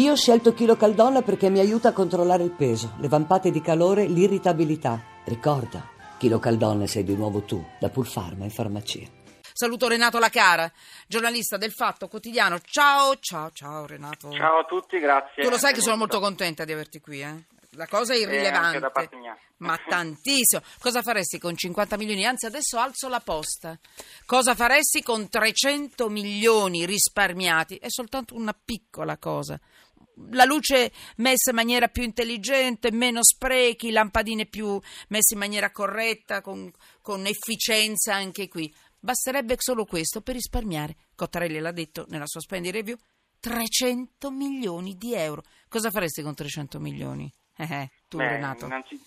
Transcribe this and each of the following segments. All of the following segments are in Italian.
Io ho scelto Chilo Caldonna perché mi aiuta a controllare il peso, le vampate di calore, l'irritabilità. Ricorda, Chilo Caldonna sei di nuovo tu, da Pulfarma in farmacia. Saluto Renato Lacara, giornalista del Fatto Quotidiano. Ciao, ciao, ciao Renato. Ciao a tutti, grazie. Tu lo sai che sono molto contenta di averti qui, eh? La cosa è irrilevante. Eh, da parte mia. Ma tantissimo. Cosa faresti con 50 milioni? Anzi, adesso alzo la posta. Cosa faresti con 300 milioni risparmiati? È soltanto una piccola cosa. La luce messa in maniera più intelligente, meno sprechi, lampadine più messe in maniera corretta, con, con efficienza anche qui. Basterebbe solo questo per risparmiare. Cottarelli l'ha detto nella sua Spendi Review. 300 milioni di euro. Cosa faresti con 300 milioni? Eh, eh, tu Beh, Renato. innanzi-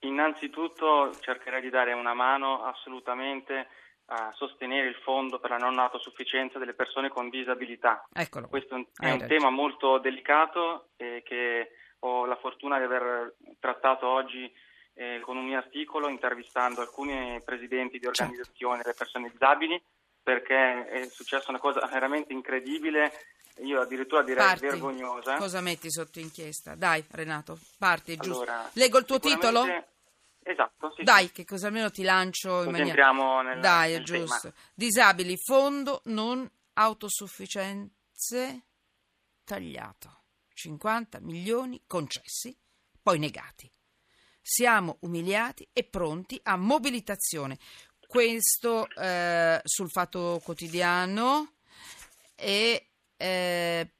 innanzitutto cercherei di dare una mano assolutamente a sostenere il fondo per la non autosufficienza delle persone con disabilità. Eccolo. Questo è un, tema molto delicato e che ho la fortuna di aver trattato oggi eh, con un mio articolo intervistando alcuni presidenti di Certo. organizzazioni delle persone disabili perché è successa una cosa veramente incredibile, io addirittura direi Parti. vergognosa. Cosa metti sotto inchiesta? Dai, Renato, parti, è giusto. Allora, Leggo il tuo titolo? Esatto, sì, Dai, sì. che così almeno ti lancio in maniera... Nel, Dai, è nel giusto. tema. Disabili, fondo non autosufficienze tagliato. 50 milioni concessi, poi negati. Siamo umiliati e pronti a mobilitazione. Questo eh, sul Fatto Quotidiano e, eh,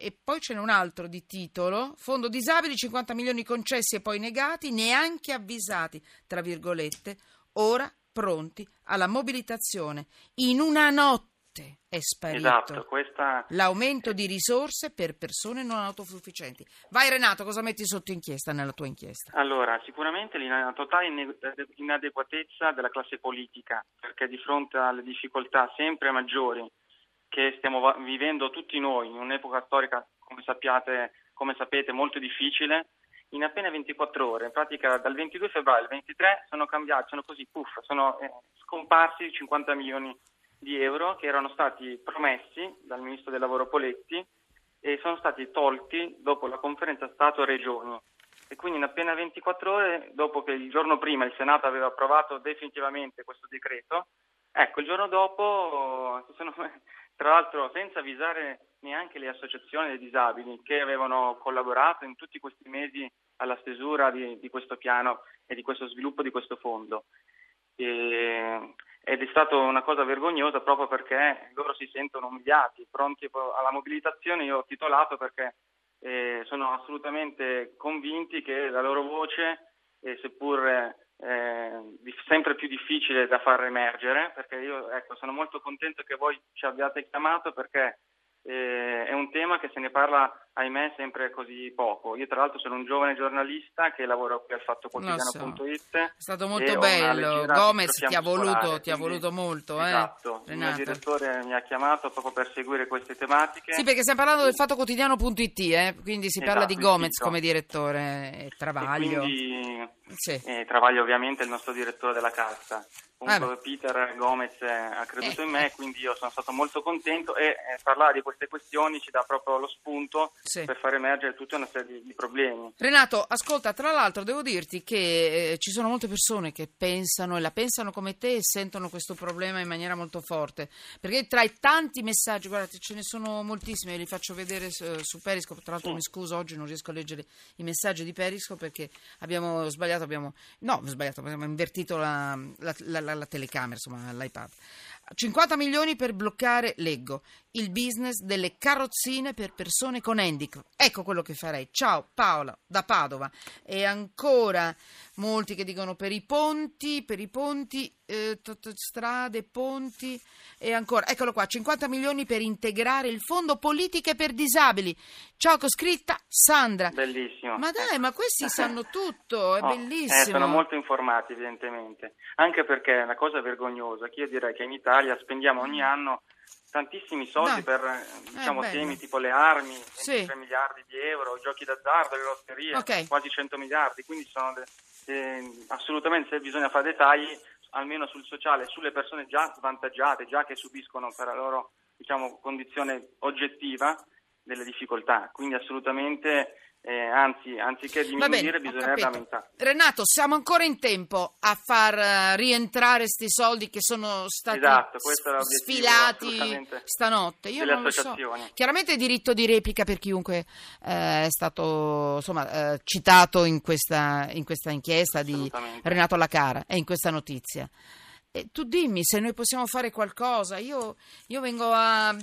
e poi ce n'è un altro di titolo. Fondo disabili, 50 milioni concessi e poi negati, neanche avvisati, tra virgolette, ora pronti alla mobilitazione. In una notte è sparito Esatto, questa l'aumento di risorse per persone non autosufficienti. Vai Renato, cosa metti sotto inchiesta nella tua inchiesta? Allora, sicuramente la totale inadeguatezza della classe politica, perché di fronte alle difficoltà sempre maggiori che stiamo vivendo tutti noi in un'epoca storica, come sappiate, come sapete, molto difficile, in appena 24 ore, in pratica dal 22 febbraio al 23 sono cambiati, sono così, puff, sono eh, scomparsi 50 milioni di euro che erano stati promessi dal Ministro del Lavoro Poletti e sono stati tolti dopo la conferenza Stato-Regioni. E quindi in appena 24 ore, dopo che il giorno prima il Senato aveva approvato definitivamente questo decreto, ecco, il giorno dopo, si sono, tra l'altro senza avvisare neanche le associazioni dei disabili che avevano collaborato in tutti questi mesi alla stesura di, di questo piano e di questo sviluppo di questo fondo. E- ed è stata una cosa vergognosa proprio perché loro si sentono umiliati, pronti alla mobilitazione. Io ho titolato perché eh, sono assolutamente convinti che la loro voce, eh, seppur eh, sempre più difficile da far emergere, perché io ecco, sono molto contento che voi ci abbiate chiamato perché eh, è un tema che se ne parla, ahimè, sempre così poco. Io tra l'altro sono un giovane giornalista che lavora qui al Fatto Quotidiano.it. È stato e molto bello. Gomez ti ha voluto, scolare, ti ha voluto molto, eh? Esatto, il mio direttore mi ha chiamato proprio per seguire queste tematiche. Sì, perché stiamo parlando del fatto quotidiano.it, eh? quindi si parla Esatto, di il Gomez sito. come direttore e E Travaglio. quindi Sì. eh, Travaglio ovviamente è il nostro direttore della cassa. Comunque Vabbè. Peter Gomez eh, ha creduto Eh, in me, eh. quindi io sono stato molto contento e eh, parlare di queste questioni ci dà proprio lo spunto Sì. per far emergere tutta una serie di, di problemi. Renato, ascolta, tra l'altro devo dirti che eh, ci sono molte persone che pensano e la pensano come te e sentono questo problema in maniera molto forte, perché tra i tanti messaggi, guardate, ce ne sono moltissimi, li faccio vedere su, su Periscope, tra l'altro Sì. mi scuso, oggi non riesco a leggere i messaggi di Periscope perché abbiamo sbagliato, abbiamo, no, sbagliato, abbiamo invertito la, la- la- la- la telecamera, insomma, l'iPad. 50 milioni per bloccare, leggo, il business delle carrozzine per persone con handicap. Ecco quello che farei. Ciao Paola da Padova. E ancora molti che dicono per i ponti, per i ponti, eh, strade, ponti e ancora. Eccolo qua, 50 milioni per integrare il fondo politiche per disabili. Ciao scritta Sandra. Bellissimo. Ma dai, ma questi sanno tutto, è Oh, bellissimo. eh, sono molto informati evidentemente, anche perché è una cosa vergognosa che io direi che in Italia spendiamo ogni anno tantissimi soldi Dai. per eh, diciamo, bello. temi tipo le armi, Sì. 23 miliardi di euro, giochi d'azzardo, le lotterie, Ok. quasi 100 miliardi, quindi sono de- eh, assolutamente se bisogna fare dei tagli almeno sul sociale, sulle persone già svantaggiate, già che subiscono per la loro diciamo, condizione oggettiva, delle difficoltà, quindi assolutamente eh, anzi, anziché diminuire bene, bisognerebbe aumentare. Renato, siamo ancora in tempo a far uh, rientrare questi soldi che sono stati esatto, sfilati stanotte. Io non lo so. Chiaramente diritto di replica per chiunque eh, è stato insomma, eh, citato in questa, in questa inchiesta di Renato Lacara e in questa notizia. Tu dimmi se noi possiamo fare qualcosa. Io, io vengo a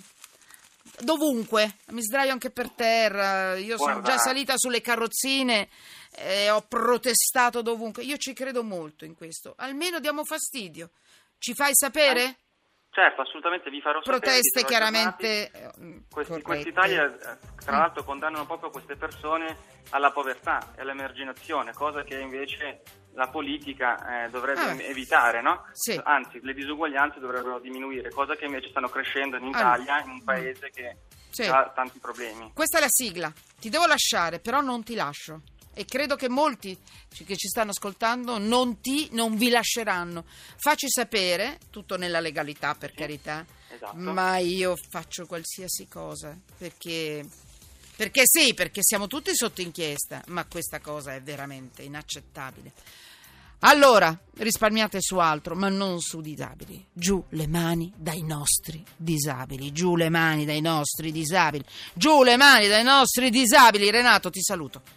dovunque, mi sdraio anche per terra, io Guarda. sono già salita sulle carrozzine e ho protestato dovunque. Io ci credo molto in questo, almeno diamo fastidio. Ci fai sapere? Eh, certo, assolutamente, vi farò Proteste sapere. chiaramente. Eh, questi, questi tagli, eh, tra l'altro, condannano proprio queste persone alla povertà e all'emarginazione, cosa che invece la politica eh, dovrebbe ah, evitare, no? Sì. Anzi, le disuguaglianze dovrebbero diminuire, cosa che invece stanno crescendo in Italia, allora. in un paese che sì. ha tanti problemi. Questa è la sigla. Ti devo lasciare, però non ti lascio. E credo che molti che ci stanno ascoltando non ti, non vi lasceranno. Facci sapere, tutto nella legalità per sì, carità, esatto. ma io faccio qualsiasi cosa perché perché sì, perché siamo tutti sotto inchiesta, ma questa cosa è veramente inaccettabile. Allora, risparmiate su altro, ma non su disabili. Giù le mani dai nostri disabili. Giù le mani dai nostri disabili. Giù le mani dai nostri disabili. Renato, ti saluto.